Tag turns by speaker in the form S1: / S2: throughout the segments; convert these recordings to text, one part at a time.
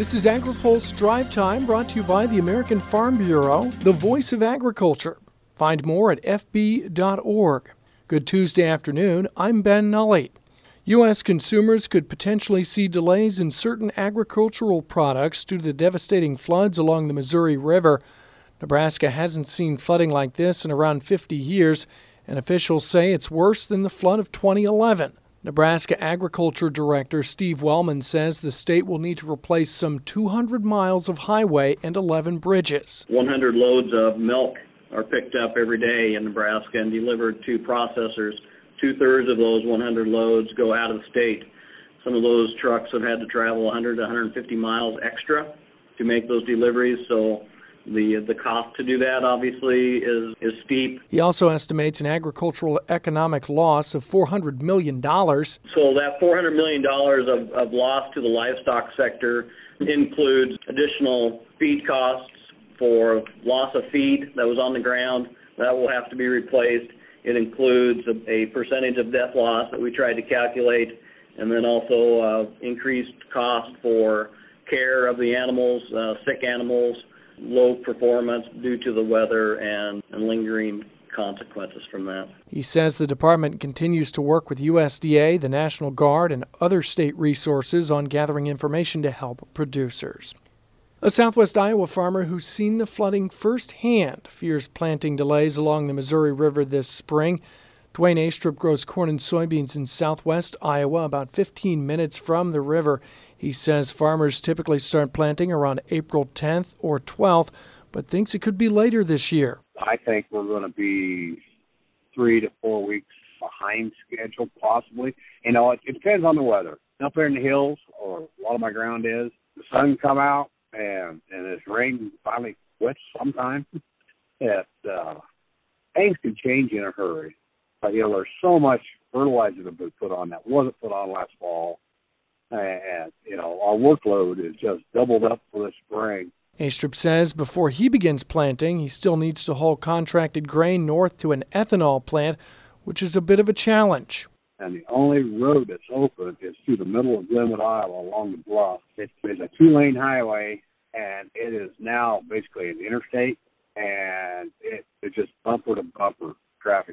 S1: This is AgriPulse Drive Time brought to you by the American Farm Bureau, the voice of agriculture. Find more at fb.org. Good Tuesday afternoon. I'm Ben Nuelle. U.S. consumers could potentially see delays in certain agricultural products due to the devastating floods along the Missouri River. Nebraska hasn't seen flooding like this in around 50 years, and officials say it's worse than the flood of 2011. Nebraska Agriculture Director Steve Wellman says the state will need to replace some 200 miles of highway and 11 bridges.
S2: 100 loads of milk are picked up every day in Nebraska and delivered to processors two thirds of those 100 loads go out of the state. Some of those trucks have had to travel 100 to 150 miles extra to make those deliveries. So the the cost to do that obviously is is steep.
S1: He also estimates an agricultural economic loss of 400 million dollars.
S2: So that 400 million dollars of, of loss to the livestock sector includes additional feed costs for loss of feed that was on the ground that will have to be replaced. It includes a, a percentage of death loss that we tried to calculate, and then also uh, increased cost for care of the animals, uh, sick animals, low performance due to the weather, and, and lingering consequences from that.
S1: He says the department continues to work with USDA, the National Guard, and other state resources on gathering information to help producers. A southwest Iowa farmer who's seen the flooding firsthand fears planting delays along the Missouri River this spring. Dwayne Astrup grows corn and soybeans in southwest Iowa, about 15 minutes from the river. He says farmers typically start planting around April 10th or 12th, but thinks it could be later this year.
S3: I think we're going to be three to four weeks behind schedule, possibly. You know, it, it depends on the weather. Up there in the hills, or a lot of my ground is, the sun come out, and and it's rain finally quits sometime, that uh, things can change in a hurry. But you know, there's so much fertilizer to be put on that wasn't put on last fall, and you know, our workload is just doubled up for the spring.
S1: Astrup says before he begins planting, he still needs to haul contracted grain north to an ethanol plant, which is a bit of a challenge
S3: and the only road that's open is through the middle of Glenwood, Iowa, along the bluff. It's, it's a two-lane highway, and it is now basically an interstate, and it, it's just bumper to bumper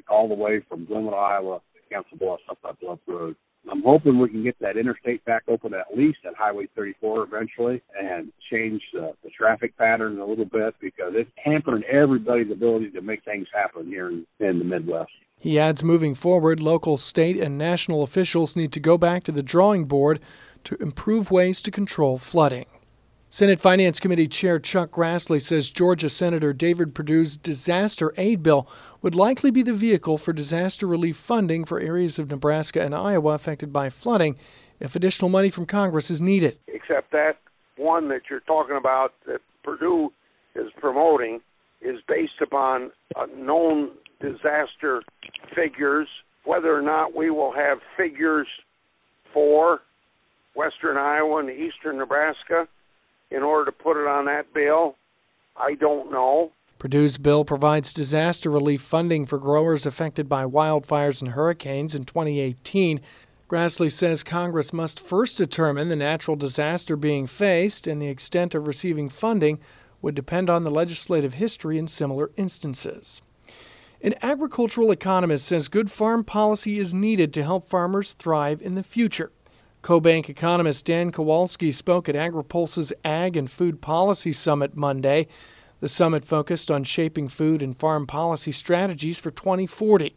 S3: all the way from Glenwood, Iowa to Council Bluffs up that Bluff Road. I'm hoping we can get that interstate back open at least at Highway 34 eventually and change the, the traffic patterns a little bit because it's hampering everybody's ability to make things happen here in, in the Midwest.
S1: He adds moving forward, local, state, and national officials need to go back to the drawing board to improve ways to control flooding. Senate Finance Committee Chair Chuck Grassley says Georgia Senator David Perdue's disaster aid bill would likely be the vehicle for disaster relief funding for areas of Nebraska and Iowa affected by flooding if additional money from Congress is needed.
S4: Except that one that you're talking about that Perdue is promoting is based upon uh, known disaster figures. Whether or not we will have figures for western Iowa and eastern Nebraska in order to put it on that bill, I don't know.
S1: Perdue's bill provides disaster relief funding for growers affected by wildfires and hurricanes in 2018. Grassley says Congress must first determine the natural disaster being faced, and the extent of receiving funding would depend on the legislative history in similar instances. An agricultural economist says good farm policy is needed to help farmers thrive in the future. CoBank economist Dan Kowalski spoke at AgriPulse's Ag and Food Policy Summit Monday. The summit focused on shaping food and farm policy strategies for 2040.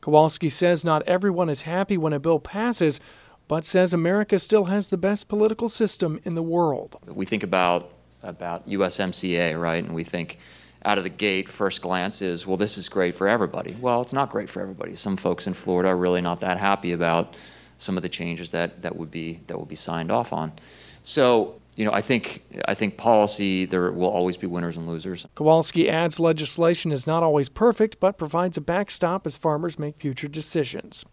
S1: Kowalski says not everyone is happy when a bill passes, but says America still has the best political system in the world.
S5: We think about about USMCA, right? And we think out of the gate, first glance is, well, this is great for everybody. Well, it's not great for everybody. Some folks in Florida are really not that happy about some of the changes that, that would be that will be signed off on. So, you know, I think I think policy there will always be winners and losers.
S1: Kowalski adds legislation is not always perfect, but provides a backstop as farmers make future decisions.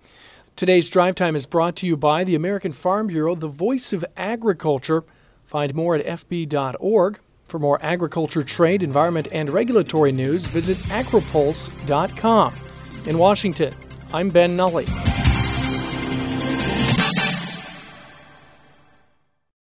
S1: Today's drive time is brought to you by the American Farm Bureau, the voice of agriculture. Find more at fb.org. For more agriculture, trade, environment, and regulatory news, visit agripulse.com. In Washington, I'm Ben Nuelle.